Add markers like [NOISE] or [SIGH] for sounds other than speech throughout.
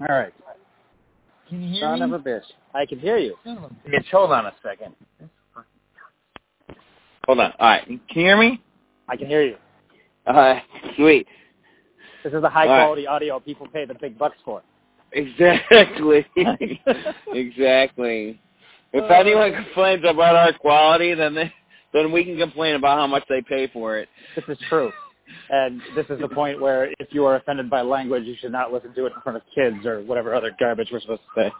All right. Can you hear Son me? of a bitch. I can hear you. Son of a Mitch, hold on a second. Hold on. All right. Can you hear me? I can hear you. Uh, sweet. This is the high All right. quality audio people pay the big bucks for. Exactly. [LAUGHS] exactly. If Uh, anyone complains about our quality, then they, then we can complain about how much they pay for it. This is true. And this is the point where if you are offended by language, you should not listen to it in front of kids or whatever other garbage we're supposed to say.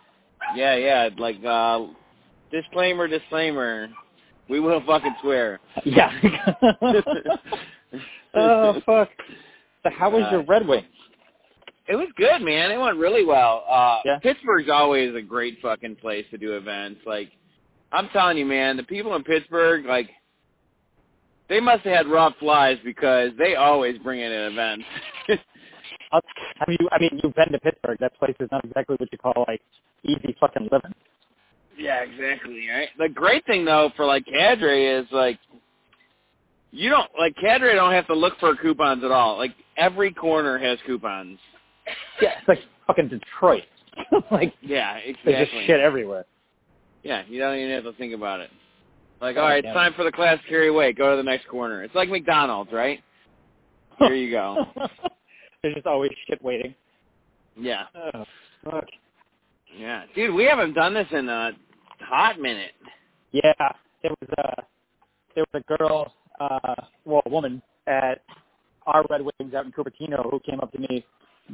Yeah, yeah. Like uh, disclaimer, disclaimer. We will fucking swear. Yeah. [LAUGHS] oh fuck. So how was your Uh, Red Wings? It was good, man. It went really well. Uh Yeah? Pittsburgh's always a great fucking place to do events. Like I'm telling you, man, the people in Pittsburgh, like they must have had rough lives because they always bring in an event. [LAUGHS] Have you? I mean, you've been to Pittsburgh. That place is not exactly what you call like easy fucking living. yeah, exactly, right? The great thing though for like Cadre is like you don't like Cadre don't have to look for coupons at all. Like every corner has coupons. Yeah, it's like fucking Detroit. [LAUGHS] like Yeah, there's just shit everywhere. Yeah, you don't even have to think about it. Like, all right, it's time for the class carry away. Go to the next corner. It's like McDonald's, right? Here you go. [LAUGHS] there's just always shit waiting. Yeah, Oh, fuck. yeah, dude, we haven't done this in a hot minute. Yeah, there was a there was a girl, uh, well, a woman at our Red Wings out in Cupertino who came up to me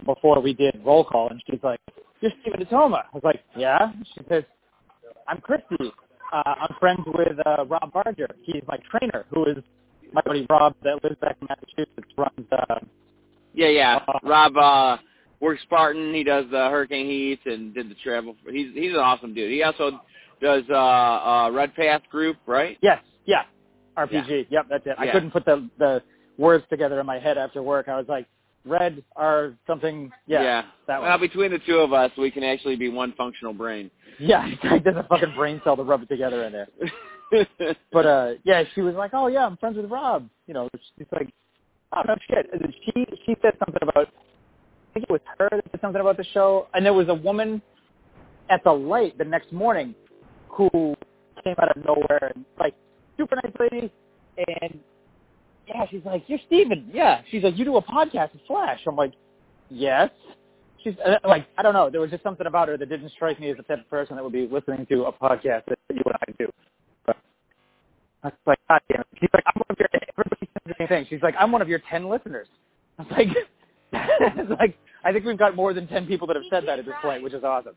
before we did roll call, and she's like, "You're Steven Detoma." I was like, "Yeah." She says, "I'm Christy. Uh, I'm friends with uh, Rob Barger. He's my trainer, who is my buddy Rob that lives back in Massachusetts. Runs uh, Yeah, yeah. Uh, Rob uh works Spartan. He does the Hurricane Heat and did the travel. He's he's an awesome dude. He also does uh uh Red Path Group, right? yes, yeah, RPG. Yep, that's it. I couldn't put the the words together in my head after work. I was like, Red or something. Yeah, yeah. that one. well, between the two of us, we can actually be one functional brain. Yeah, [LAUGHS] there's a fucking brain cell to rub it together in there. [LAUGHS] But uh yeah, she was like, "Oh yeah, I'm friends with Rob." You know, she's like, "Oh no shit." She she said something about I think it was her that said something about the show, and there was a woman at the light the next morning who came out of nowhere and like super nice lady, and yeah, she's like, "You're Steven." Yeah, she's like, "You do a podcast at Flash." I'm like, "Yes." She's uh, like, I don't know. There was just something about her that didn't strike me as the type of person that would be listening to a podcast that you and I do. But I was like, God damn it. She's like, I'm one of your. Everybody says the same thing. She's like, I'm one of your ten listeners. [LAUGHS] I was like, it's like I think we've got more than ten people that have said that at this point, which is awesome.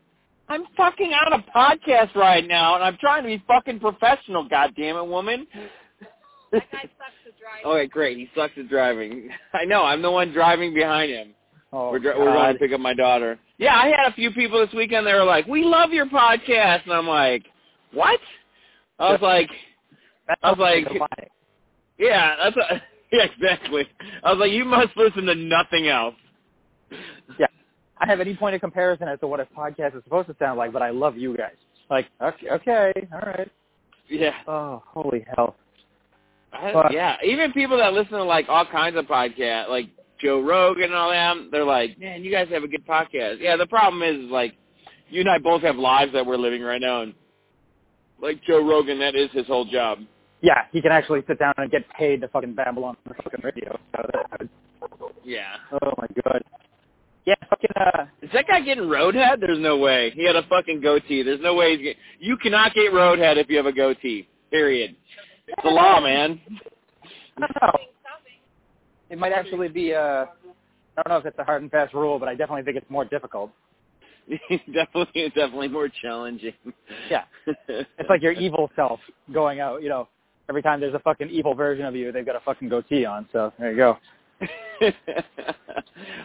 I'm fucking on a podcast right now, and I'm trying to be fucking professional. God damn it, woman. That guy sucks at driving. Okay, great. He sucks at driving. [LAUGHS] I know. I'm the one driving behind him. Oh, we're dri- we're going to pick up my daughter. Yeah, I had a few people this weekend. They were like, "We love your podcast," and I'm like, "What?" I was like, I was like- something to buy. "Yeah, that's a, [LAUGHS] yeah, exactly." I was like, "You must listen to nothing else." Yeah. I have any point of comparison as to what a podcast is supposed to sound like, but I love you guys. Like, okay, okay, all right. Yeah, Oh, holy hell. Fuck. yeah. Even people that listen to like all kinds of podcasts, like Joe Rogan and all them, they're like, "Man, you guys have a good podcast." Yeah. The problem is, like, you and I both have lives that we're living right now, and like Joe Rogan, that is his whole job. Yeah, he can actually sit down and get paid to fucking babble on the fucking radio. So that- Yeah. Oh my god. Yeah, fucking uh Is that guy getting roadhead? There's no way. He had a fucking goatee. There's no way he's get. You cannot get roadhead if you have a goatee. Period. It's the law, man. It might actually be uh I don't know if it's a hard and fast rule, but I definitely think it's more difficult. [LAUGHS] definitely, definitely more challenging. Yeah. It's like your evil self going out, you know. Every time there's a fucking evil version of you, they've got a fucking goatee on. So there you go. [LAUGHS]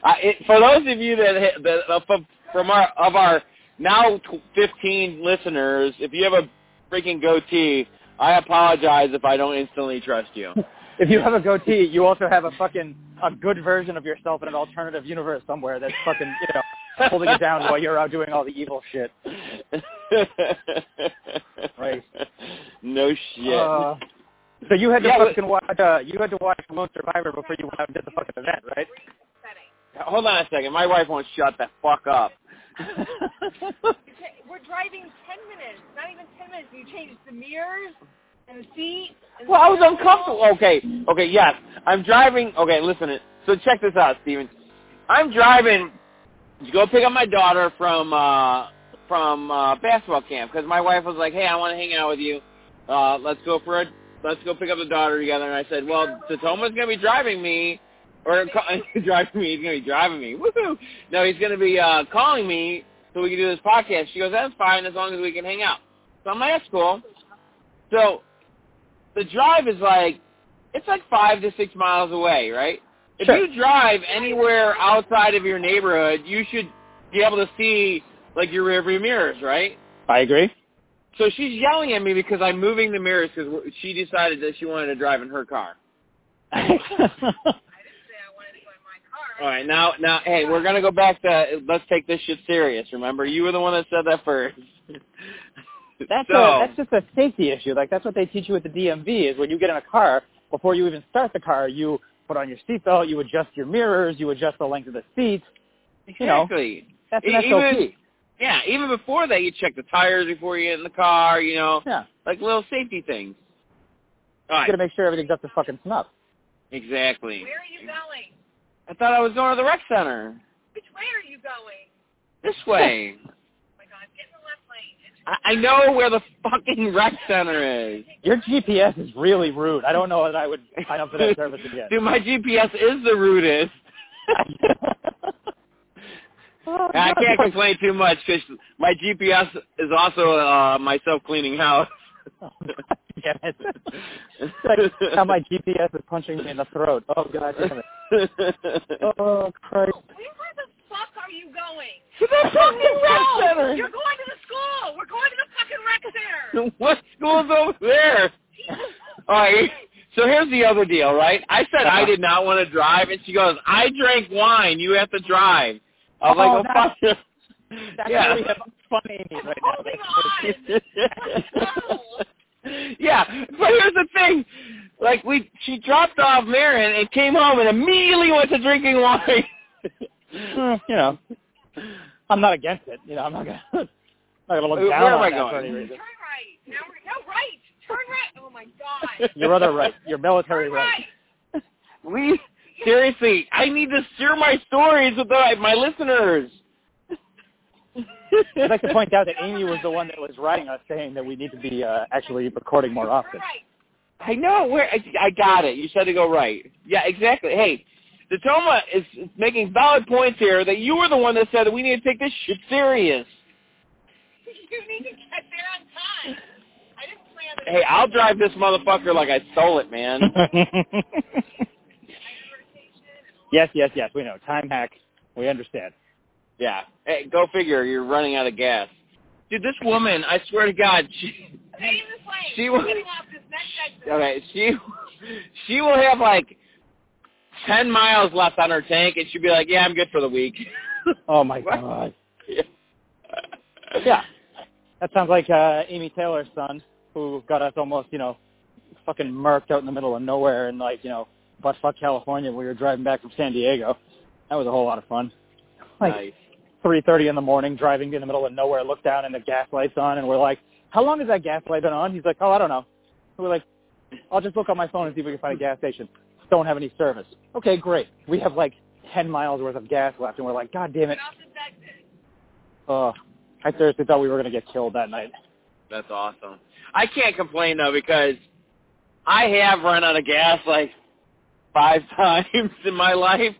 I, it, for those of you that, that uh, from- from our of our now tw- 15 listeners, if you have a freaking goatee, I apologize if I don't instantly trust you. [LAUGHS] If you have a goatee, you also have a fucking a good version of yourself in an alternative universe somewhere that's fucking you know holding it down while you're out doing all the evil shit. [LAUGHS] Right. No shit. Uh, so you had to Yeah, but- fucking watch. Uh, you had to watch Lone Survivor before you went out and did the fucking event, right? Hold on a second. My wife won't shut the fuck up. [LAUGHS] You cha- We're driving ten minutes, not even ten minutes. You changed the mirrors and the seat. And Well, I was the- uncomfortable. Okay, okay, yes. I'm driving. Okay, listen. It so check this out, Steven. I'm driving to go pick up my daughter from uh from uh basketball camp because my wife was like, "Hey, I want to hang out with you. Uh Let's go for a let's go pick up the daughter together." And I said, "Well, Detoma's gonna be driving me." Or [LAUGHS] driving me, he's gonna be driving me. Woohoo! No, he's gonna be uh calling me so we can do this podcast. She goes, That's fine as long as we can hang out. So I'm like, That's cool. So the drive is like it's like five to six miles away, right? If Sure. you drive anywhere outside of your neighborhood, you should be able to see like your rearview mirrors, right? I agree. So she's yelling at me because I'm moving the mirrors because she decided that she wanted to drive in her car. [LAUGHS] I didn't say I wanted to go in my car. All right, now, now, hey, we're gonna go back to let's take this shit serious. Remember, you were the one that said that first. [LAUGHS] That's so, a, that's just a safety issue. Like that's what they teach you at the DMV is when you get in a car, before you even start the car, you put on your seatbelt, you adjust your mirrors, you adjust the length of the seats. You know, exactly. that's an E- SOP. even- Yeah, even before that, you check the tires before you get in the car. You know, yeah, like little safety things. All you right, got to make sure everything's up to fucking snuff. exactly. Where are you going? I thought I was going to the rec center. Which way are you going? This way. [LAUGHS] Oh my God, get in the left lane. I, I know where the fucking rec center is. Your GPS is really rude. I don't know that I would sign up for that service [LAUGHS] again. Dude, my GPS is the rudest. [LAUGHS] I can't complain too much because my GPS is also uh, my self-cleaning house. Oh, God damn it. It's like how my GPS is punching me in the throat. Oh god damn it. Oh Christ. Where the fuck are you going? to the fucking rec center. You're going to the school. We're going to the fucking rec center. [LAUGHS] what school's over there? [LAUGHS] All right. So here's the other deal, right? I said I uh-huh. did not want to drive, and she goes, "I drank wine. You have to drive." I was Oh, like, "Oh that's- fuck." you." That's yeah. why we have fun right now. Holding on. [LAUGHS] yeah, but here's the thing. Like we, she dropped off Marin and came home and immediately went to drinking wine. Hmm, [LAUGHS] you know, I'm not against it. You know, I'm not gonna, [LAUGHS] i not gonna look Where down am on I that going? for any reason. Turn right. Now we're no right. Turn right. Oh my God. [LAUGHS] Your other right, your military Turn right. right. we seriously, I need to share my stories with the, my listeners. I'd like to point out that Amy was the one that was writing us saying that we need to be uh, actually recording more often. I know where I, I got it. You said to go right. Yeah, exactly. Hey, Detoma is is making valid points here that you were the one that said that we need to take this shit serious. [LAUGHS] You need to get there on time. I didn't plan. Hey, I'll drive this motherfucker like I stole it, man. [LAUGHS] yes, yes, yes. We know. Time hack. We understand. yeah. Hey, go figure. You're running out of gas. Dude, this woman, I swear to God, she Stay in this lane. She We're will- getting off this next exit. okay, she she will have like ten miles left on her tank, and she'll be like, "Yeah, I'm good for the week." [LAUGHS] Oh my What? god. yeah. [LAUGHS] Yeah. That sounds like uh, Amy Taylor's son, who got us almost, you know, fucking murked out in the middle of nowhere in like, you know, buttfuck California. when We were driving back from San Diego. That was a whole lot of fun. [LAUGHS] Like nice. Three thirty in the morning, driving in the middle of nowhere, look down and the gas light's on, and we're like, "How long has that gas light been on?" He's like, "Oh, I don't know." We're like, "I'll just look on my phone and see if we can find a gas station." Don't have any service. Okay, great. We have like ten miles worth of gas left, and we're like, "God damn it!" Oh, I seriously thought we were gonna get killed that night. That's awesome. I can't complain though because I have run out of gas like five [LAUGHS] times in my life,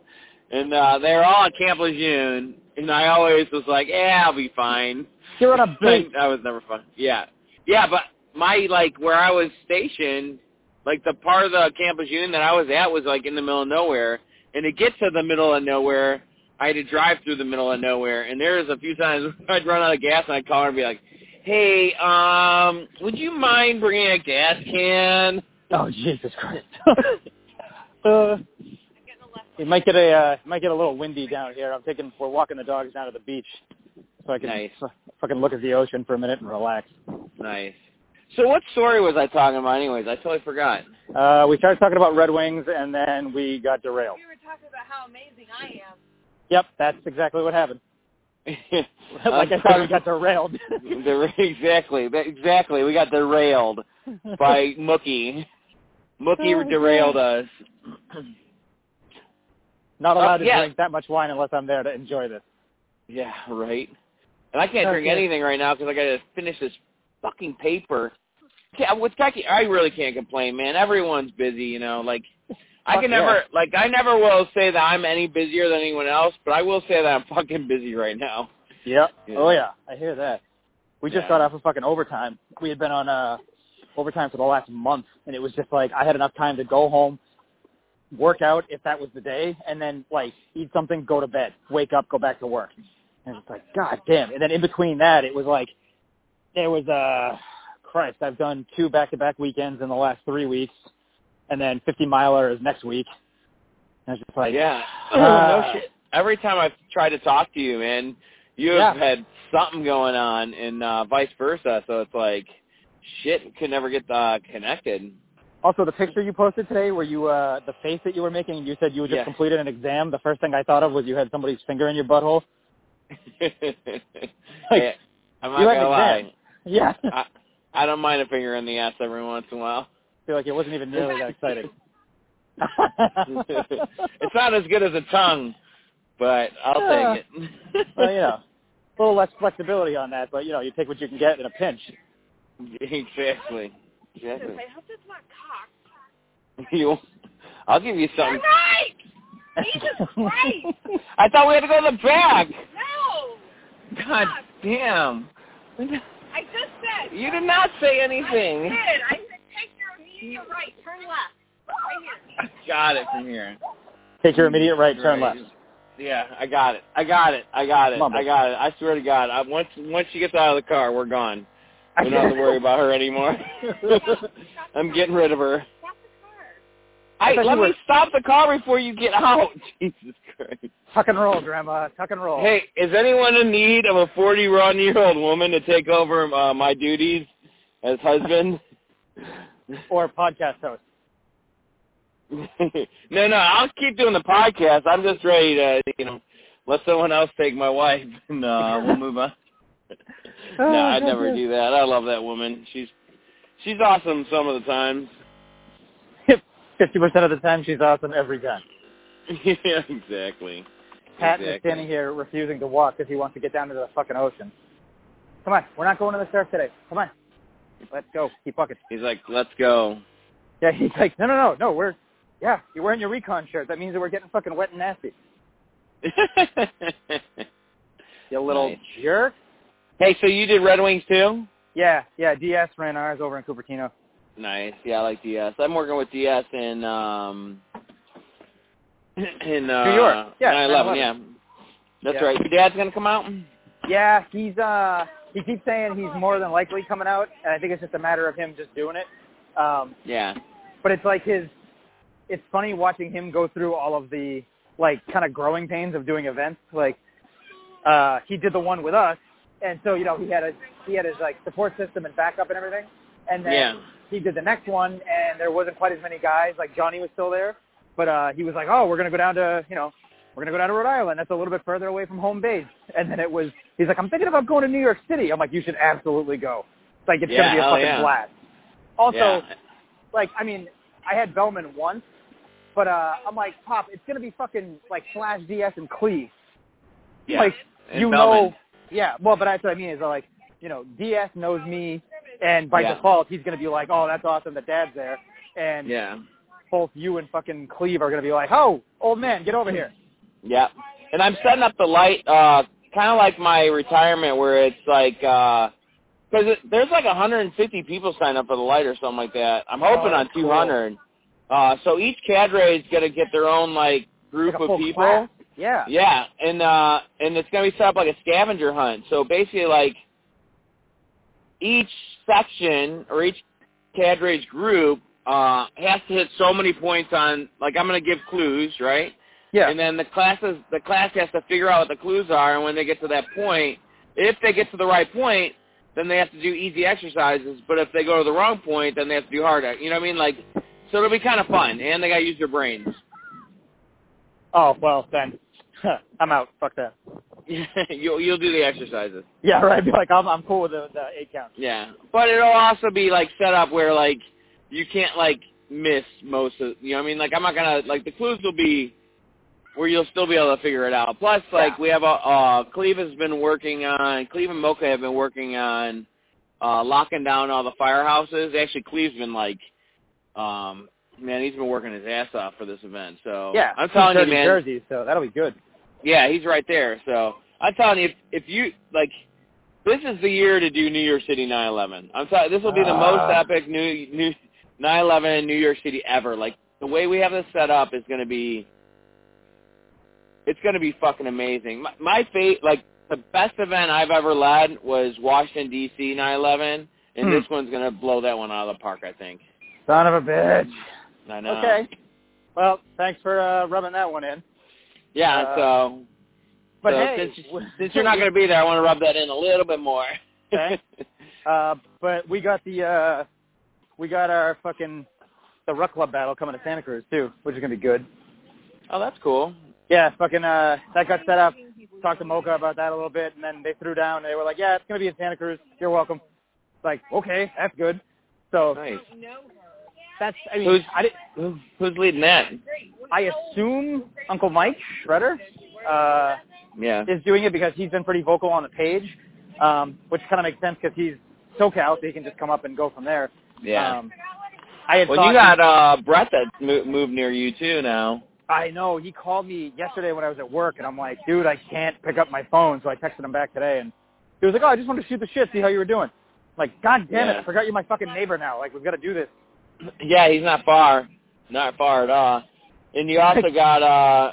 and uh, they're all at Camp Lejeune, and I always was like, "Yeah, I'll be fine." You're on a [LAUGHS] beach. I was never fun. Yeah, yeah, but my like where I was stationed, like the part of the Camp Lejeune that I was at was like in the middle of nowhere, and to get to the middle of nowhere, I had to drive through the middle of nowhere, and there was a few times [LAUGHS] I'd run out of gas and I'd call her and be like, "Hey, um, would you mind bringing a gas can?" Oh Jesus Christ. [LAUGHS] uh, I'm getting the left it might get a uh, it might get a little windy down here. I'm taking we're walking the dogs down to the beach, so I can Nice. f- fucking look at the ocean for a minute and relax. Nice. So what story was I talking about? Anyways, I totally forgot. Uh, we started talking about Red Wings, and then we got derailed. We were talking about how amazing I am. Yep, that's exactly what happened. [LAUGHS] like I said, we got derailed. [LAUGHS] Der- exactly, exactly. We got derailed by [LAUGHS] Mookie. Mookie Oh, derailed God. us. [CLEARS THROAT] Not allowed Oh, to drink that much wine unless I'm there to enjoy this. Yeah, right. And I can't drink anything right now because I got to finish this fucking paper. Yeah, with Kaki, I really can't complain, man. Everyone's busy, you know. Like, I can yeah. never, like, I never will say that I'm any busier than anyone else, but I will say that I'm fucking busy right now. Yep. Yeah. Oh yeah, I hear that. We just Yeah. got off of fucking overtime. We had been on uh overtime for the last month, and it was just like I had enough time to go home, work out if that was the day, and then like eat something, go to bed, wake up, go back to work. And it's like, god damn. And then in between that, it was like there was uh Christ, I've done two back-to-back weekends in the last three weeks, and then 50 milers next week. And it's just like, yeah. uh, no shit. Every time I've tried to talk to you, man, you have Yeah. had something going on, and uh, vice versa. So it's like, shit, could never get uh, connected. Also, the picture you posted today, where you uh the face that you were making, and you said you had just Yeah. completed an exam. The first thing I thought of was you had somebody's finger in your butthole. [LAUGHS] yeah, I'm not you gonna lie. exam. Yeah, I, I don't mind a finger in the ass every once in a while. I feel like it wasn't even nearly that exciting. [LAUGHS] it's not as good as a tongue, but I'll Yeah. take it. [LAUGHS] well, you know, a little less flexibility on that, but you know, you take what you can get in a pinch. exactly. Jesus, Exactly. I hope that's not cock. [LAUGHS] You, I'll give you You're something. right! Jesus [LAUGHS] Christ! I thought we had to go to the back. No! God damn. I just said. You did not say anything. I anything. did. I said take your immediate right, turn left. Right here. I got it from here. Take your immediate right, turn left. Yeah, I got it. I got it. I got it. Mumble. I got it. I swear to God, I, once once she gets out of the car, we're gone. We don't have to worry about her anymore. [LAUGHS] I'm getting rid of her. Stop the car. I Hey, let you me were- stop the car before you get out. [LAUGHS] Jesus Christ. Tuck and roll, Grandma. Tuck and roll. Hey, is anyone in need of a 41-year-old woman to take over uh, my duties as husband? [LAUGHS] Or podcast host. no, no, I'll keep doing the podcast. I'm just ready to, you know, let someone else take my wife, and uh, we'll move on. [LAUGHS] no, oh, I'd never do that. I love that woman. She's she's awesome some of the times. Fifty percent of the time, she's awesome every time. [LAUGHS] yeah, exactly. Pat is standing here refusing to walk because he wants to get down to the fucking ocean. Come on, we're not going to the surf today. Come on, let's go. Keep walking. He's like, let's go. Yeah, he's like, no, no, no, no. We're, yeah, you're wearing your recon shirt. That means that we're getting fucking wet and nasty. [LAUGHS] You little Nice. jerk. Hey, so you did Red Wings too? Yeah, yeah. DS ran ours over in Cupertino. Nice. Yeah, I like DS. I'm working with DS in um in uh New York. Yeah, 9/11, 9/11. yeah. That's Yeah. right. Your dad's gonna come out? Yeah, he's uh, he keeps saying he's more than likely coming out, and I think it's just a matter of him just doing it. Um, Yeah. but it's like his it's funny watching him go through all of the like kind of growing pains of doing events like uh he did the one with us and so you know he had a he had his like support system and backup and everything and then Yeah. he did the next one and there wasn't quite as many guys like Johnny was still there but uh he was like oh we're going to go down to you know we're going to go down to Rhode Island that's a little bit further away from home base and then it was he's like I'm thinking about going to New York City I'm like you should absolutely go It's like it's Yeah, going to be a fucking yeah. blast also yeah. like I mean, I had Bellman once, but uh I'm like, Pop, it's gonna be fucking like Slash DS and Cleve. yeah. Like And you Bellman. know Yeah, well but that's what I mean is like, you know, DS knows me and by Yeah. default he's gonna be like, Oh, that's awesome that dad's there and Yeah. both you and fucking Cleve are gonna be like, Oh, old man, get over here. [LAUGHS] Yeah. And I'm setting up the light uh kind of like my retirement where it's like uh cuz there's like 150 people sign up for the light or something like that. I'm hoping Oh, on cool. 200. Uh so each cadre is going to get their own like group Like of people. class. Yeah. Yeah, and uh and it's gonna be set up like a scavenger hunt. So basically like each section or each cadre's group uh has to hit so many points on like I'm gonna give clues, right? Yeah. And then the classes the class has to figure out what the clues are and when they get to that point, if they get to the right point, then they have to do easy exercises. But if they go to the wrong point, then they have to do harder. You know what I mean? Like so it'll be kind of fun and they gotta use their brains. Oh, well then [LAUGHS] I'm out. Fuck that. [LAUGHS] you'll you'll do the exercises. Yeah, right. Be like, I'm I'm cool with the, the eight count. Yeah, but it'll also be like set up where like you can't like miss most of. You know, what I mean, like I'm not gonna like the clues will be where you'll still be able to figure it out. Plus, like Yeah. we have a uh, Cleve has been working on Cleve and Mocha have been working on uh locking down all the firehouses. Actually, Cleve's been like, um, man, he's been working his ass off for this event. So Yeah, I'm telling you, man. Jersey, so that'll be good. Yeah, he's right there. So I'm telling you, if, if you like, this is the year to do New York City 9/11. I'm telling this will be the most Ah. epic new new 9/11 in New York City ever. Like the way we have this set up is going to be, it's going to be fucking amazing. My, my fate, like the best event I've ever led was Washington D.C. 9/11, and Hmm. this one's going to blow that one out of the park. I think. Son of a bitch. I know. Okay. Well, thanks for uh, rubbing that one in. Yeah. Uh, so, But so hey, since, since you're not going to be there, I want to rub that in a little bit more. Okay. [LAUGHS] Uh, but we got the uh, we got our fucking the Ruck Club battle coming to Santa Cruz too, which is gonna be good. Oh, that's cool. Yeah, fucking uh, that got set up. Talked to Mocha about that a little bit, and then they threw down. They were like, "Yeah, it's gonna be in Santa Cruz. You're welcome." It's like, okay, that's good. So Nice. That's I mean, Who's I did, who- who's leading that? I assume Uncle Mike Shredder uh, Yeah. is doing it because he's been pretty vocal on the page, um, which kind of makes sense because he's SoCal, so he can just come up and go from there. Yeah. Um, I had well, you got uh Brett that mo- moved near you too now. I know. He called me yesterday when I was at work, and I'm like, dude, I can't pick up my phone. So I texted him back today, and he was like, oh, I just wanted to shoot the shit, see how you were doing. I'm like, God damn it, Yeah. I forgot you're my fucking neighbor now. Like, we've got to do this. Yeah, he's not far. Not far at all. And you also [LAUGHS] got uh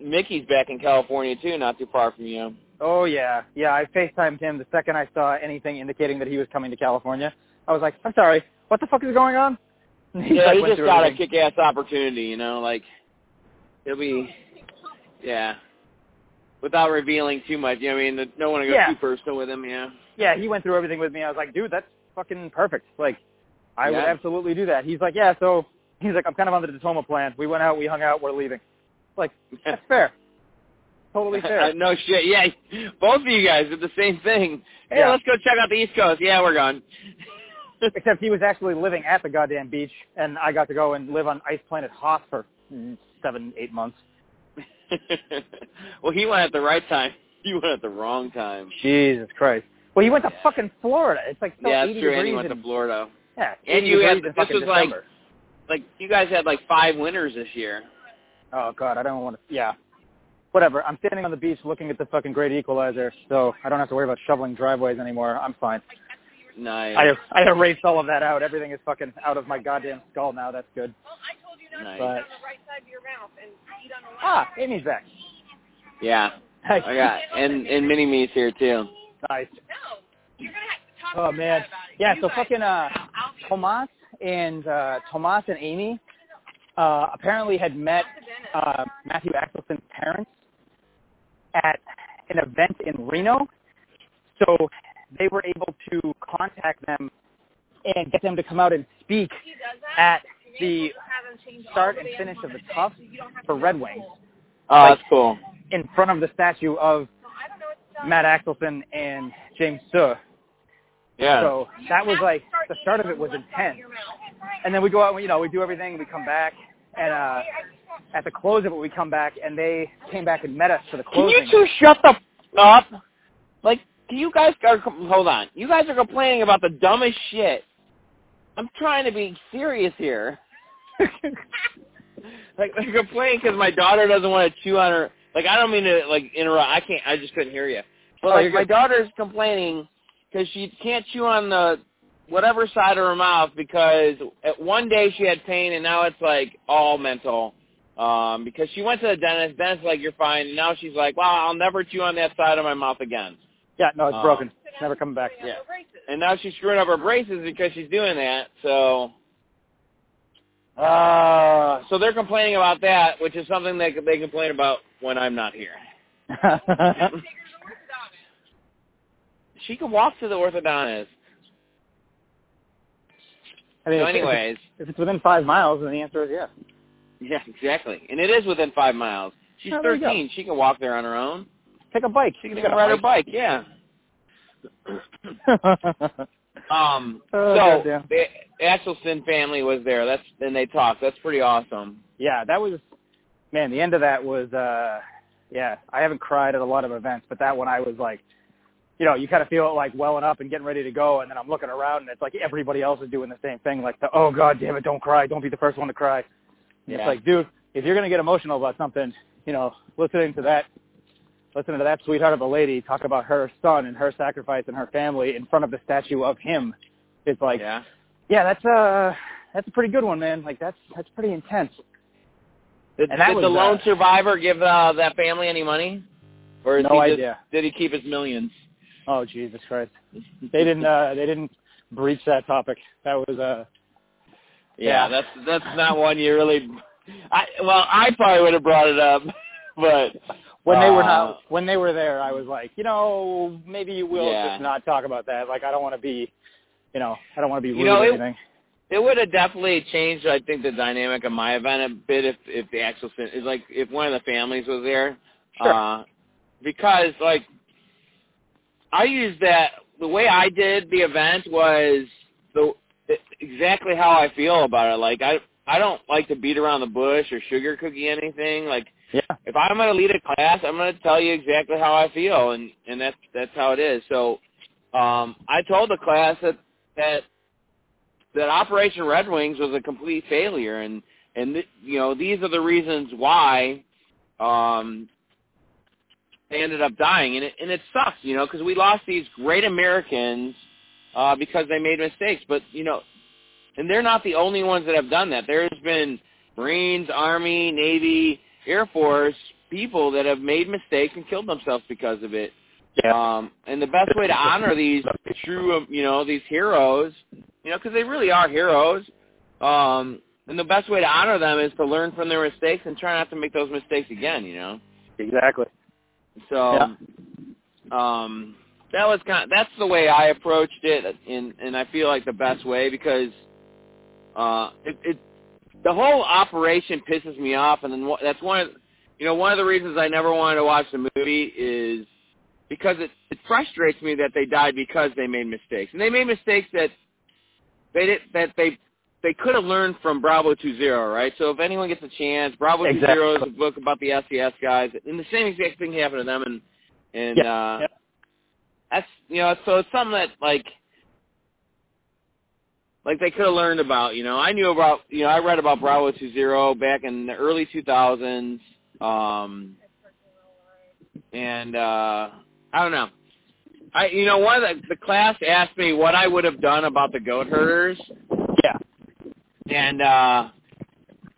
Mickey's back in California too, not too far from you. Oh, yeah. Yeah, I FaceTimed him the second I saw anything indicating that he was coming to California. I was like, I'm sorry, what the fuck is going on? [LAUGHS] And yeah, like, he just got a kick-ass opportunity, you know, like he'll be, yeah, without revealing too much. You know, what I mean, don't want to go Yeah. too personal with him. Yeah. Yeah, he went through everything with me. I was like, dude, that's fucking perfect. Like, I would absolutely do that. He's like, yeah, so he's like, I'm kind of on the Detoma plan. We went out, we hung out, we're leaving. Like, that's [LAUGHS] fair. Totally [LAUGHS] fair. no shit. Yeah, both of you guys did the same thing. Hey, Yeah. let's go check out the East Coast. Yeah, we're gone. [LAUGHS] Except he was actually living at the goddamn beach, and I got to go and live on Ice Planet Hoth for mm, seven, eight months. well, he went at the right time. You went at the wrong time. Jesus Christ. Well, he went to fucking Florida. It's like still yeah, 80 that's true. And he went to Florida. Yeah, And you had- this was like- December. Like you guys had like five winners this year. Oh God, I don't want to. Yeah, whatever. I'm standing on the beach looking at the fucking Great Equalizer, so I don't have to worry about shoveling driveways anymore. I'm fine. Nice. I I erased all of that out. Everything is fucking out of my goddamn skull now. That's good. Well, I told you not Nice. to eat on the right side of your mouth and eat on the left. Ah, Amy's back. Yeah. [LAUGHS] Nice. I got and and mini me's here too. nice. No, you're gonna have to talk Oh to man. about it. Yeah. You So guys- fucking uh, I'll be- Tomas and uh, Tomas and Amy uh, apparently had met uh, Matthew Axelson's parents at an event in Reno. So they were able to contact them and get them to come out and speak He does that. at You may as well the just have him change all start and finish of the Tough so you don't have for Red Wings. Oh, Like- that's cool. in front of the statue of No, I don't know what to tell Matt. Axelson and James Suh. Yeah. So that was like the start of it was intense. And then we go out, and, you know, we do everything, we come back, and uh, at the close of it, we come back, and they came back and met us for the Can you two shut the f- up? Like, do you guys are hold on? You guys are complaining about the dumbest shit. I'm trying to be serious here. [LAUGHS] like, they're complaining because my daughter doesn't want to chew on her. Like, I don't mean to like interrupt. I can't. I just couldn't hear you. But Oh, like, my daughter's complaining because she can't chew on the whatever side of her mouth because at one day she had pain and now it's like all mental. Um, because she went to the dentist, dentist like you're fine. And now she's like, well, I'll never chew on that side of my mouth again. yeah, no, it's Oh. broken. It's never coming back. Yeah. And now she's screwing up her braces because she's doing that. So, uh, so they're complaining about that, which is something they they complain about when I'm not here. [LAUGHS] [LAUGHS] She can walk to the orthodontist. I mean, So, if- anyways, if it's within five miles, then the answer is yes. yeah, exactly. And it is within five miles. She's Oh, there you go. 13. She can walk there on her own. Take a bike. She can a ride her bike. Yeah. [LAUGHS] Um. Oh, so goddamn. the Axelson family was there. That's and they talked. That's pretty awesome. yeah, that was man. The end of that was uh, yeah. I haven't cried at a lot of events, but that one I was like, you know, you kind of feel it like welling up and getting ready to go, and then I'm looking around and it's like everybody else is doing the same thing, like the oh god damn it, don't cry, don't be the first one to cry. And It's like, dude, if you're gonna get emotional about something, you know, listening to that, listening to that sweetheart of a lady talk about her son and her sacrifice and her family in front of the statue of him, it's like, yeah. yeah, that's a, that's a pretty good one, man. Like that's that's pretty intense. Did, And that did was, the lone uh, survivor give uh, that family any money, or No idea. Just, did he keep his millions? Oh Jesus Christ. They didn't uh they didn't breach that topic. That was uh Yeah, Yeah. that's that's not one you really. I well, I probably would have brought it up, [LAUGHS] but when they were uh, not when they were there I was like, you know, maybe you will Yeah. just not talk about that. Like I don't want to be you know, I don't want to be rude You know, or it- anything. It would have definitely changed, I think, the dynamic of my event a bit if if the actual is like if one of the families was there, Sure. uh, because like I used that the way I did the event was the exactly how I feel about it. Like I I don't like to beat around the bush or sugar cookie anything. Like Yeah. if I'm going to lead a class, I'm going to tell you exactly how I feel, and and that's that's how it is. So, um, I told the class that that that Operation Red Wings was a complete failure, and and th- you know these are the reasons why um, they ended up dying, and it and it sucks, you know, because we lost these great Americans uh, because they made mistakes, but you know, and they're not the only ones that have done that. There's been Marines, Army, Navy, Air Force people that have made mistakes and killed themselves because of it. Um, and the best way to honor these true, um, you know, these heroes, you know, because they really are heroes. Um, and the best way to honor them is to learn from their mistakes and try not to make those mistakes again. You know. Exactly. So, um, that was kind. that's the way I approached it, and and I feel like the best way because, uh, it, it the whole operation pisses me off, and then that's one of, you know, one of the reasons I never wanted to watch the movie is because it it frustrates me that they died because they made mistakes, and they made mistakes that they did that they they could have learned from Bravo Two Zero, right? So if anyone gets a chance, Bravo Two Zero is a book about the SAS guys, and the same exact thing happened to them, and and Yeah, uh, yeah. that's you know, so it's something that like like they could have learned about. You know, I knew about you know I read about Bravo Two Zero back in the early two thousands, um, and uh, I don't know. I you know one of the the class asked me what I would have done about the goat herders. And uh,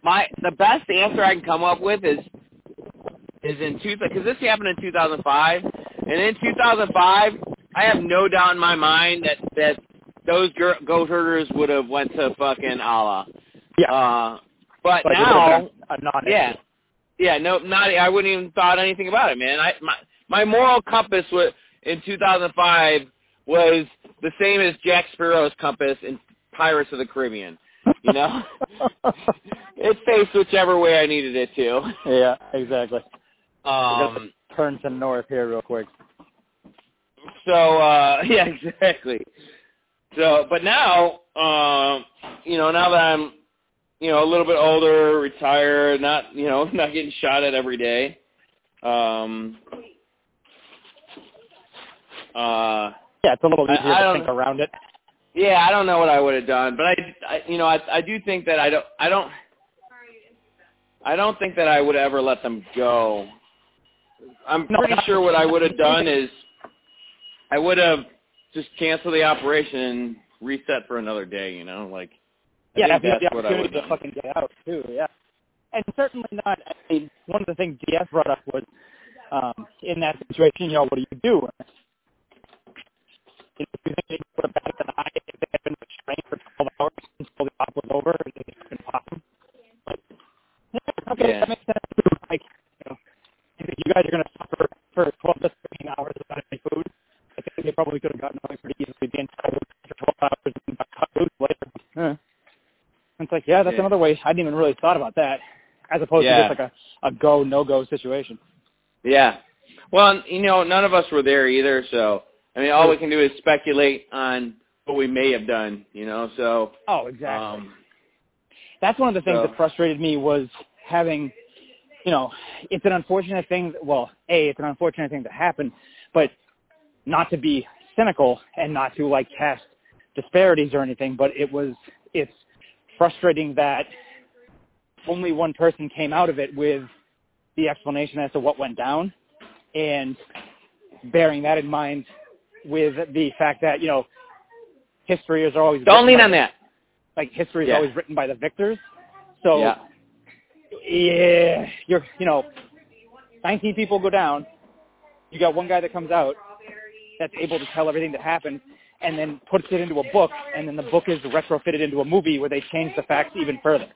my the best answer I can come up with is is in two because this happened in 2005, and in 2005 I have no doubt in my mind that that those goat herders would have went to fucking Allah. Yeah. Uh, but, But now, yeah, yeah, no, not I wouldn't even thought anything about it, man. I my my moral compass was in 2005 was the same as Jack Sparrow's compass in Pirates of the Caribbean. You know, [LAUGHS] it faced whichever way I needed it to. yeah, exactly. Um, Turn to north here real quick. so uh [LAUGHS] yeah, exactly. So, but now, um, you know, now that I'm, you know, a little bit older, retired, not, you know, [LAUGHS] not getting shot at every day. Um, uh, Yeah, it's a little easier I to think around it. Yeah, I don't know what I would have done, but I, I you know, I, I do think that I don't, I don't, I don't think that I would ever let them go. I'm pretty sure what I would have done is I would have just canceled the operation and reset for another day. You know, like I yeah, think that's the what I would to fucking get out too. Yeah, and certainly not. I mean, one of the things DS brought up was um, in that situation, you know, what do you do? You know, do you think they have batted an eye if they had been restrained for 12 hours until the op was over and they fucking popped them? Like, yeah, okay, Yeah. that makes sense. Like, you know, you guys are going to suffer for 12 to 13 hours without any food, I think they probably could have gotten away pretty easily the entire week for 12 hours and got cut loose later. Huh. It's like, yeah, that's Yeah. another way. I didn't even really thought about that, as opposed Yeah. to just like a, a go no go situation. Yeah. Well, you know, none of us were there either, so I mean, all we can do is speculate on what we may have done. You know, so Oh, exactly. um, That's one of the things so- that frustrated me was having, you know, it's an unfortunate thing. Well, a, it's an unfortunate thing to happen, but not to be cynical and not to like cast disparities or anything. But it was, it's frustrating that only one person came out of it with the explanation as to what went down, and bearing that in mind with the fact that you know history is always don't lean by- on that. like history is Yeah. always written by the victors. So yeah. yeah, you're you know, 19 people go down. You got one guy that comes out that's able to tell everything that happened, and then puts it into a book, and then the book is retrofitted into a movie where they change the facts even further.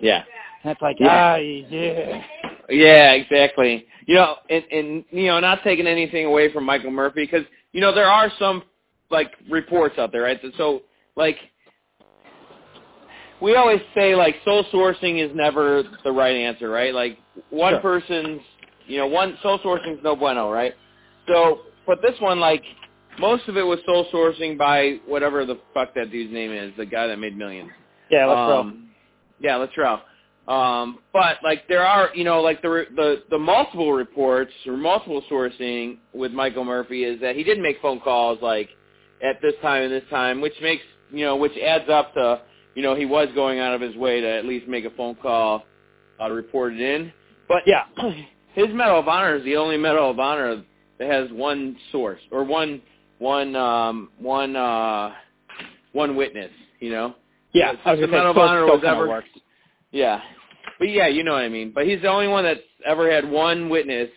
Yeah. And it's like, Yeah. ah, yeah, Yeah, exactly. You know, and, and you know, not taking anything away from Michael Murphy because you know there are some like reports out there, right? So like we always say like sole sourcing is never the right answer, right? Like one Sure. person's, you know, one sole sourcing is no bueno, right? So, but this one like most of it was sole sourcing by whatever the fuck that dude's name is, the guy that made millions. yeah, let's um, Yeah, Luttrell. Um, but like there are, you know, like the the the multiple reports or multiple sourcing with Michael Murphy is that he did make phone calls like at this time and this time, which makes you know, which adds up to you know he was going out of his way to at least make a phone call uh, reported in. But Yeah, [CLEARS THROAT] his Medal of Honor is the only Medal of Honor that has one source or one one um one uh one witness. You know. yeah. I was the Medal of Honor was ever- works. Yeah. But yeah, you know what I mean. But he's the only one that's ever had one witness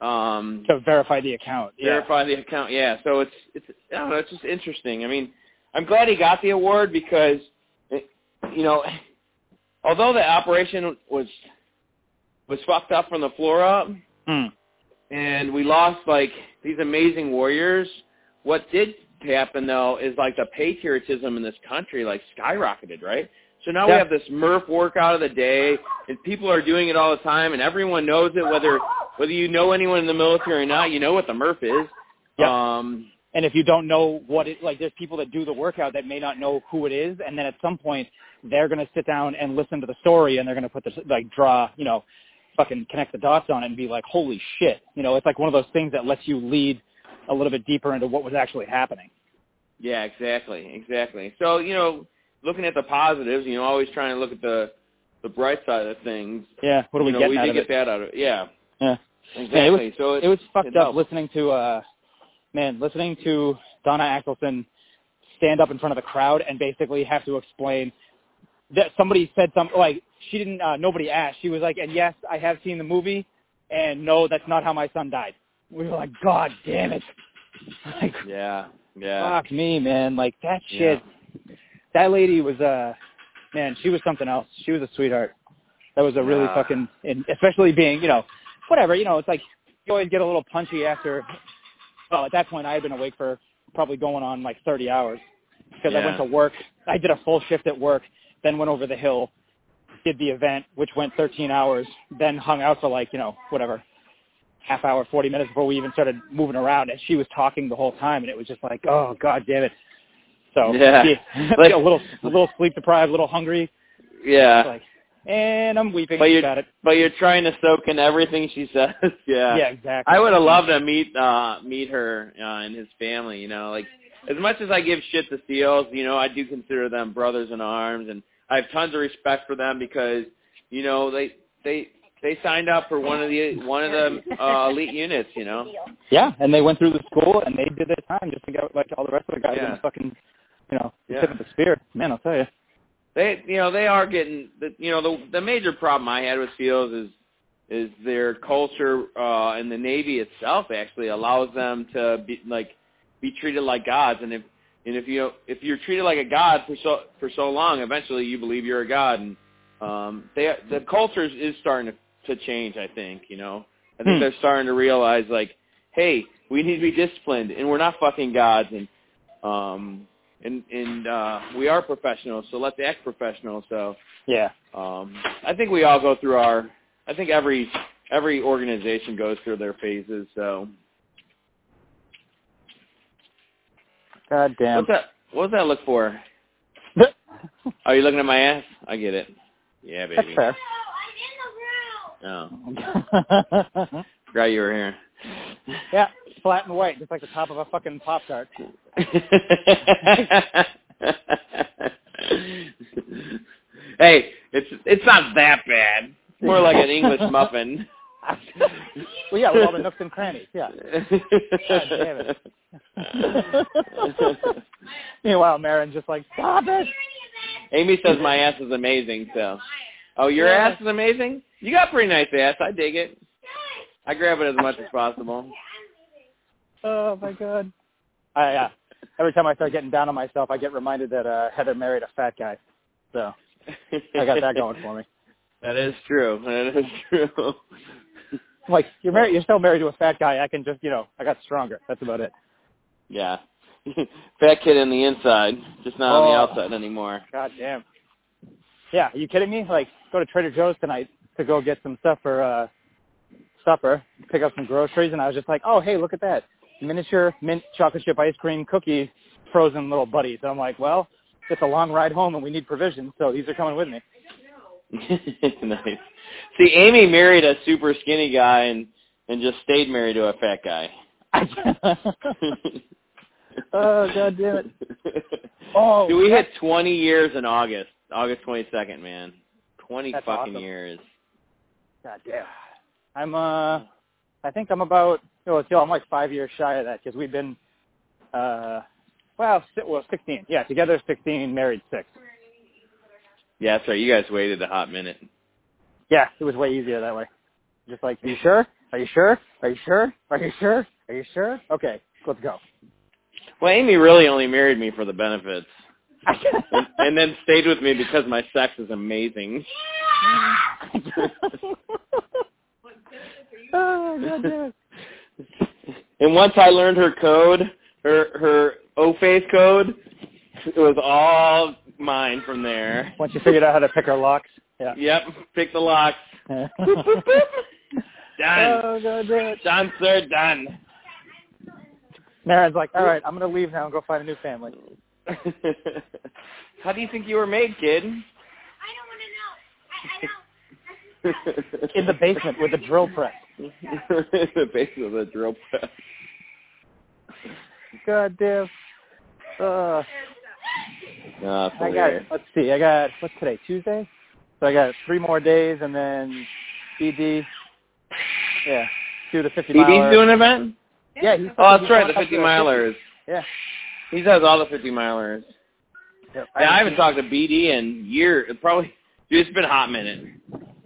um to verify the account. Yeah. verify the account. Yeah. So it's it's I don't know, it's just interesting. I mean, I'm glad he got the award because it, you know, although the operation was was fucked up from the floor up Hmm. and we lost like these amazing warriors, what did happen though is like the patriotism in this country like skyrocketed, right? So now we have this Murph workout of the day, and people are doing it all the time, and everyone knows it. Whether whether you know anyone in the military or not, you know what the Murph is. Yep. Um, And if you don't know what it like, there's people that do the workout that may not know who it is, and then at some point they're going to sit down and listen to the story, and they're going to put this like draw, you know, fucking connect the dots on it and be like, holy shit, you know, it's like one of those things that lets you lead a little bit deeper into what was actually happening. yeah, exactly, exactly. So you know, looking at the positives, you know, always trying to look at the the bright side of things. Yeah, what are we you know, getting we out did get it? that out of it. Yeah, Yeah. exactly. Yeah, it was- so it, It was fucked it up helps. listening to uh man, listening to Donna Axelson stand up in front of the crowd and basically have to explain that somebody said something like she didn't uh nobody asked. She was like, And yes, I have seen the movie and no, that's not how my son died. We were like, God damn it. [LAUGHS] Like Yeah, yeah. fuck me, man. Like that shit that lady was uh man, she was something else. She was a sweetheart. That was a really Yeah. fucking and especially being, you know, whatever, you know, it's like you always get a little punchy after well, at that point I had been awake for probably going on like 30 hours because I went to work. I did a full shift at work, then went over the hill, did the event, which went 13 hours, then hung out for like, you know, whatever, half hour, 40 minutes before we even started moving around. And she was talking the whole time, and it was just like, oh, God damn it. So, Yeah. yeah, Like- [LAUGHS] a little, a little sleep deprived, a little hungry. Yeah. Like, and I'm weeping. But you're it. but you're trying to soak in everything she [LAUGHS] says. yeah. Yeah, exactly. I would have loved to meet uh meet her uh, and his family. You know, like as much as I give shit to Seals, you know, I do consider them brothers in arms, and I have tons of respect for them because you know they they they signed up for one of the one of the uh, elite units. You know. Yeah, and they went through the school and they did their time just to get like all the rest of the guys in the fucking, you know, the Yeah. tip of the spear. Man, I'll tell you. they you know they are getting the you know the the major problem I had with SEALs is is their culture uh and the Navy itself actually allows them to be like be treated like gods and if and if you if you're treated like a god for so for so long eventually you believe you're a god and um they the culture is, is starting to to change I think you know I think Hmm. they're starting to realize like hey we need to be disciplined and we're not fucking gods and um and and uh we are professionals so let's act professional so Yeah. um i think we all go through our i think every every organization goes through their phases. So God damn. what's that? What does that look for? [LAUGHS] Are you looking at my ass? I get it. Yeah, baby. [LAUGHS] That's fair. Oh, [LAUGHS] forgot you were here. yeah, flat and white, just like the top of a fucking pop tart. [LAUGHS] hey, it's it's not that bad. It's more like an English muffin. [LAUGHS] well, yeah, with all the nooks and crannies. Yeah. God damn it. [LAUGHS] Meanwhile, Marin just like, stop it. Amy says my ass is amazing. So, oh, your Yeah. ass is amazing. You got pretty nice ass. I dig it. I grab it as much as possible. Oh my god. I uh, every time I start getting down on myself, I get reminded that uh, Heather married a fat guy. So I got that going for me. That is true. That is true. Like, you're married. You're still married to a fat guy. I can just, you know, I got stronger. That's about it. Yeah. [LAUGHS] Fat kid in the inside, just not on the Oh. outside anymore. God damn. Yeah, are you kidding me? Like, go to Trader Joe's tonight to go get some stuff for uh supper, pick up some groceries, and I was just like, oh, hey, look at that. Miniature mint chocolate chip ice cream cookie frozen little buddies. And I'm like, well, it's a long ride home and we need provisions, so these are coming with me. [LAUGHS] nice. See, Amy married a super skinny guy and and just stayed married to a fat guy. [LAUGHS] oh, God damn it. [LAUGHS] Oh, Dude, we that- hit 20 years in August. August 22nd, man. 20 That's fucking awesome. years. God damn. I'm uh, I think I'm about. Oh, still, I'm like five years shy of that because we've been, uh, well, well, 16. Yeah, together 16, married six. Yeah, that's right. You guys waited a hot minute. Yeah, it was way easier that way. Just like, are you sure? Are you sure? Are you sure? Are you sure? Are you sure? Okay, let's go. Well, Amy really only married me for the benefits. [LAUGHS] and, and then stayed with me because my sex is amazing. [LAUGHS] [LAUGHS] oh, God damn it. And once I learned her code, her her O face code, it was all mine from there. Once you figured out how to pick her locks. Yeah. Yep, pick the locks. oh, [LAUGHS] Boop, boop, boop. Done. Oh, God damn it. Done, sir, done. Marin's like, all right, I'm going to leave now and go find a new family. [LAUGHS] How do you think you were made, kid? I don't want to know. I, I don't. In the basement with a drill press. The base of the drill press. God damn. Uh, that's I got, let's see, I got, what's today, Tuesday? So I got three more days and then BD, yeah, do the 50 BD's miler. doing an event? Yeah, he's Oh, that's right, the 50 to milers. Yeah. He does all the 50 milers. Yep. Yeah, I haven't talked to BD in years. Probably, dude, it's been a hot minute.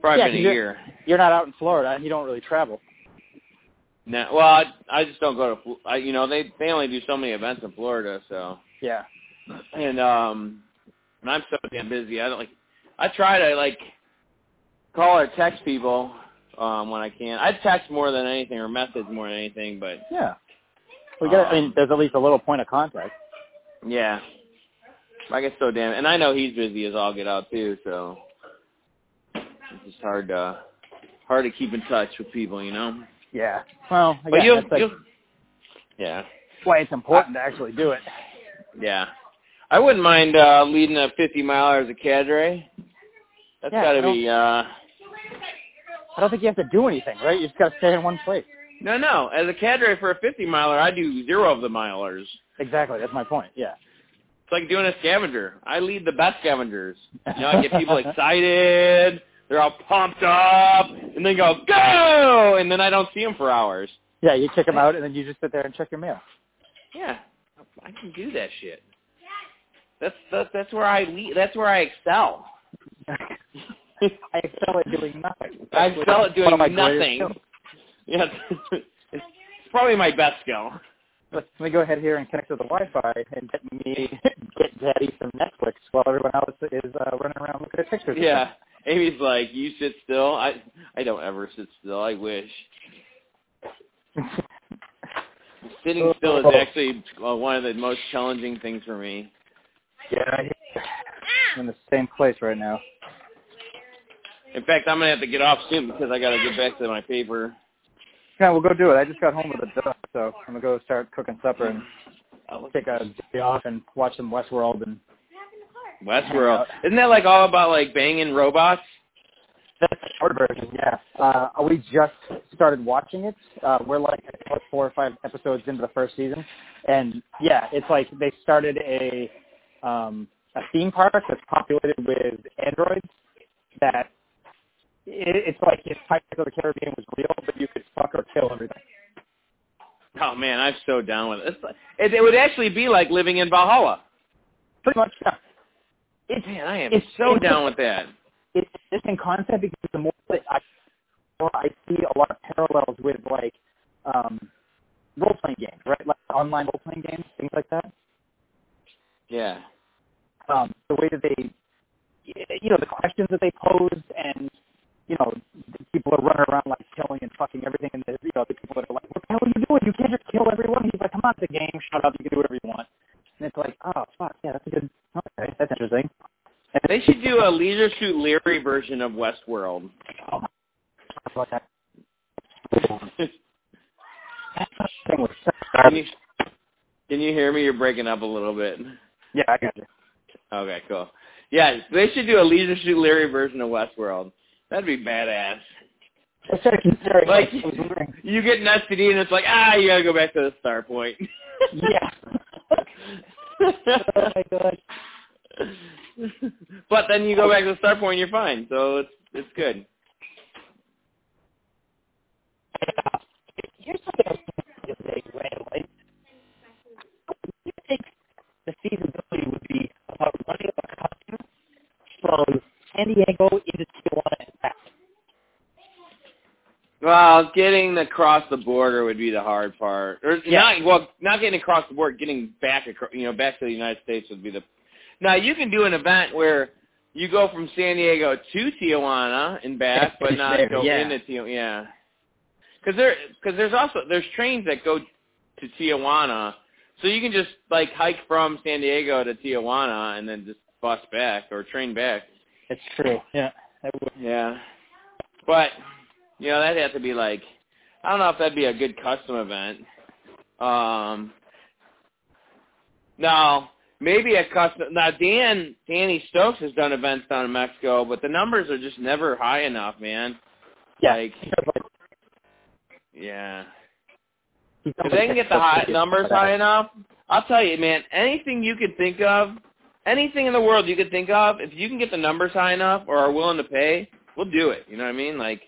Probably Yeah, been a you're- year. You're not out in Florida and you don't really travel. No, well, I, I just don't go to. I, you know, they they only do so many events in Florida, so Yeah. and um, and I'm so damn busy. I don't like. I try to like call or text people um when I can. I text more than anything or message more than anything, but Yeah. We got. I mean, Um, there's at least a little point of contact. yeah, I get so damn. And I know he's busy as all get out too, so it's just hard to hard to keep in touch with people, you know. Yeah. Well, But you'll, that's like you'll, yeah. why it's important to actually do it. Yeah. I wouldn't mind uh leading a 50 miler as a cadre. That's Yeah, got to be uh I don't think you have to do anything, right? You just got to stay in one place. No, no. As a cadre for a 50 miler, I do zero of the milers. Exactly. That's my point. Yeah. It's like doing a scavenger. I lead the best scavengers. You know, I get people [LAUGHS] excited. They're all pumped up, and they go go, and then I don't see them for hours. Yeah, you kick them out and then you just sit there and check your mail. Yeah, I can do that shit. That's that's, that's where I lead. That's where I excel. [LAUGHS] I excel at doing nothing. I excel at doing nothing. Yeah, [LAUGHS] it's probably my best skill. Let me go ahead here and connect to the Wi-Fi and get me [LAUGHS] get Daddy some Netflix while everyone else is uh, running around looking at pictures. Yeah. Amy's like, you sit still. I I don't ever sit still. I wish. Sitting still is actually uh, one of the most challenging things for me. yeah. I'm in the same place right now. In fact, I'm gonna have to get off soon because I gotta get back to my paper. Yeah, we'll go do it. I just got home with a duck, so I'm gonna go start cooking supper and I'll take a day off and watch some Westworld and Westworld. Isn't that like all about like banging robots? That's the short version, yeah. Uh, we just started watching it. Uh, we're like four or five episodes into the first season, and yeah, it's like they started a um, a theme park that's populated with androids. That it, it's like if Pirates of the Caribbean was real, but you could fuck or kill everything. Oh man, I'm so down with it. It's like, it, it would actually be like living in Valhalla. Pretty much, yeah. It's, man, I am it's, so it's, down with that. It's interesting concept because the more that I, more I see a lot of parallels with like um, role playing games, right? Like online role playing games, things like that. Yeah. Um, the way that they, you know, the questions that they posed, and you know, people are running around like killing and fucking everything, and the, you know, the people that are like, "What the hell are you doing? You can't just kill everyone." He's like, "Come on, it's a game. Shut up. You can do whatever you want." And it's like, "Oh fuck, yeah, that's a good. Okay, that's interesting." And They should do a Leisure Suit Larry version of Westworld. Oh, I thought that. thing Can you, can you hear me? You're breaking up a little bit. Yeah, I got you. Okay, cool. Yeah, they should do a Leisure Suit Larry version of Westworld. That'd be badass. I started considering Like, I was wondering. you get an STD and it's like, ah, you gotta go back to the star point. Yeah. [LAUGHS] [LAUGHS] oh my god. but then you go back to the start point and you're fine, so it's it's good. Here's something I was thinking randomly. You think the feasibility would be about running a customer from San Diego into Tijuana? Well, getting across the border would be the hard part. Or Yeah. not well, not getting across the border, getting back across, you know, back to the United States would be the. Now you can do an event where you go from San Diego to Tijuana and back, but not There, go yeah. into Tijuana. Yeah, because there, because there's also there's trains that go to Tijuana, so you can just like hike from San Diego to Tijuana and then just bus back or train back. It's true. Yeah. Yeah. But, you know, that'd have to be like, I don't know if that'd be a good custom event. Um, now, maybe a custom, now Dan, Danny Stokes has done events down in Mexico, but the numbers are just never high enough, man. yeah. Like, he does like- yeah. If they can get the high numbers high enough, I'll tell you, man, anything you could think of, anything in the world you could think of, if you can get the numbers high enough or are willing to pay, we'll do it. You know what I mean? Like,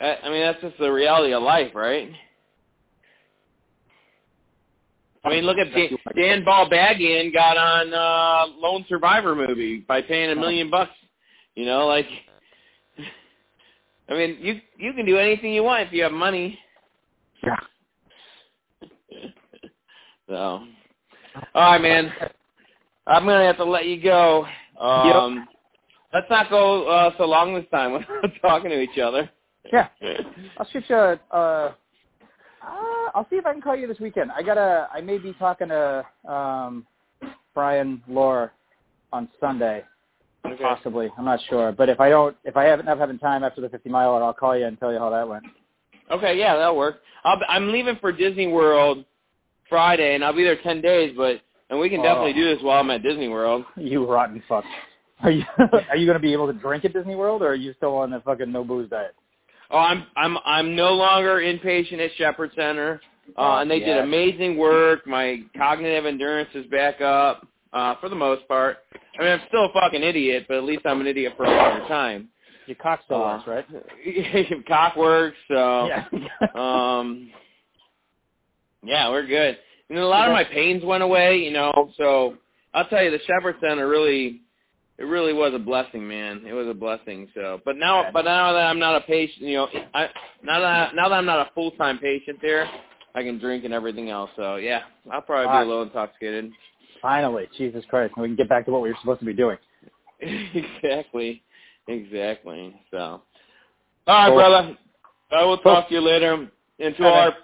I mean, that's just the reality of life, right? I mean, look at Dan, Dan Balbagian got on uh Lone Survivor movie by paying a million bucks. You know, like, I mean, you you can do anything you want if you have money. Yeah. So, all right, man. I'm gonna have to let you go. Um, Let's not go uh, so long this time [LAUGHS] without talking to each other. Yeah. I'll shoot you. A, uh, uh, I'll see if I can call you this weekend. I gotta. I may be talking to um, Brian Lore on Sunday, Okay. possibly. I'm not sure. But if I don't, if I haven't I'm having time after the 50 miler, I'll call you and tell you how that went. Okay, yeah, that'll work. I'll, I'm leaving for Disney World Friday, and I'll be there ten days. But and we can Oh. definitely do this while I'm at Disney World. You rotten fuck. Are you [LAUGHS] are you gonna be able to drink at Disney World, or are you still on the fucking no booze diet? Oh, I'm I'm I'm no longer inpatient at Shepherd Center, uh, and they did amazing work. My cognitive endurance is back up uh, for the most part. I mean, I'm still a fucking idiot, but at least I'm an idiot for a longer time. Your cock still Uh, works, right? [LAUGHS] Cock works, so yeah. [LAUGHS] um, yeah, we're good. And a lot of my pains went away, you know. So I'll tell you, the Shepherd Center really, it really was a blessing, man. It was a blessing. So, but now, but now that I'm not a patient, you know, I now that I, now that I'm not a full time patient there, I can drink and everything else. So yeah, I'll probably be Alright. a little intoxicated. Finally, Jesus Christ, we can get back to what we were supposed to be doing. [LAUGHS] exactly, exactly. So, all right, Cool. brother. I will talk to you later. And to All all right.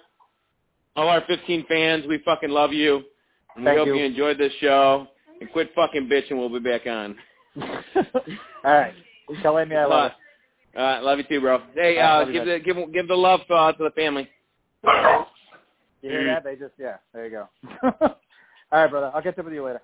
our all our 15 fans, we fucking love you. And we hope you. you enjoyed this show. And quit fucking bitching. We'll be back on. [LAUGHS] [LAUGHS] All right. Tell Amy I love her. All right, love you too, bro. Hey, uh, give the give give the love uh, to the family. You hear that? They just yeah. There you go. [LAUGHS] All right, brother. I'll catch up with you later.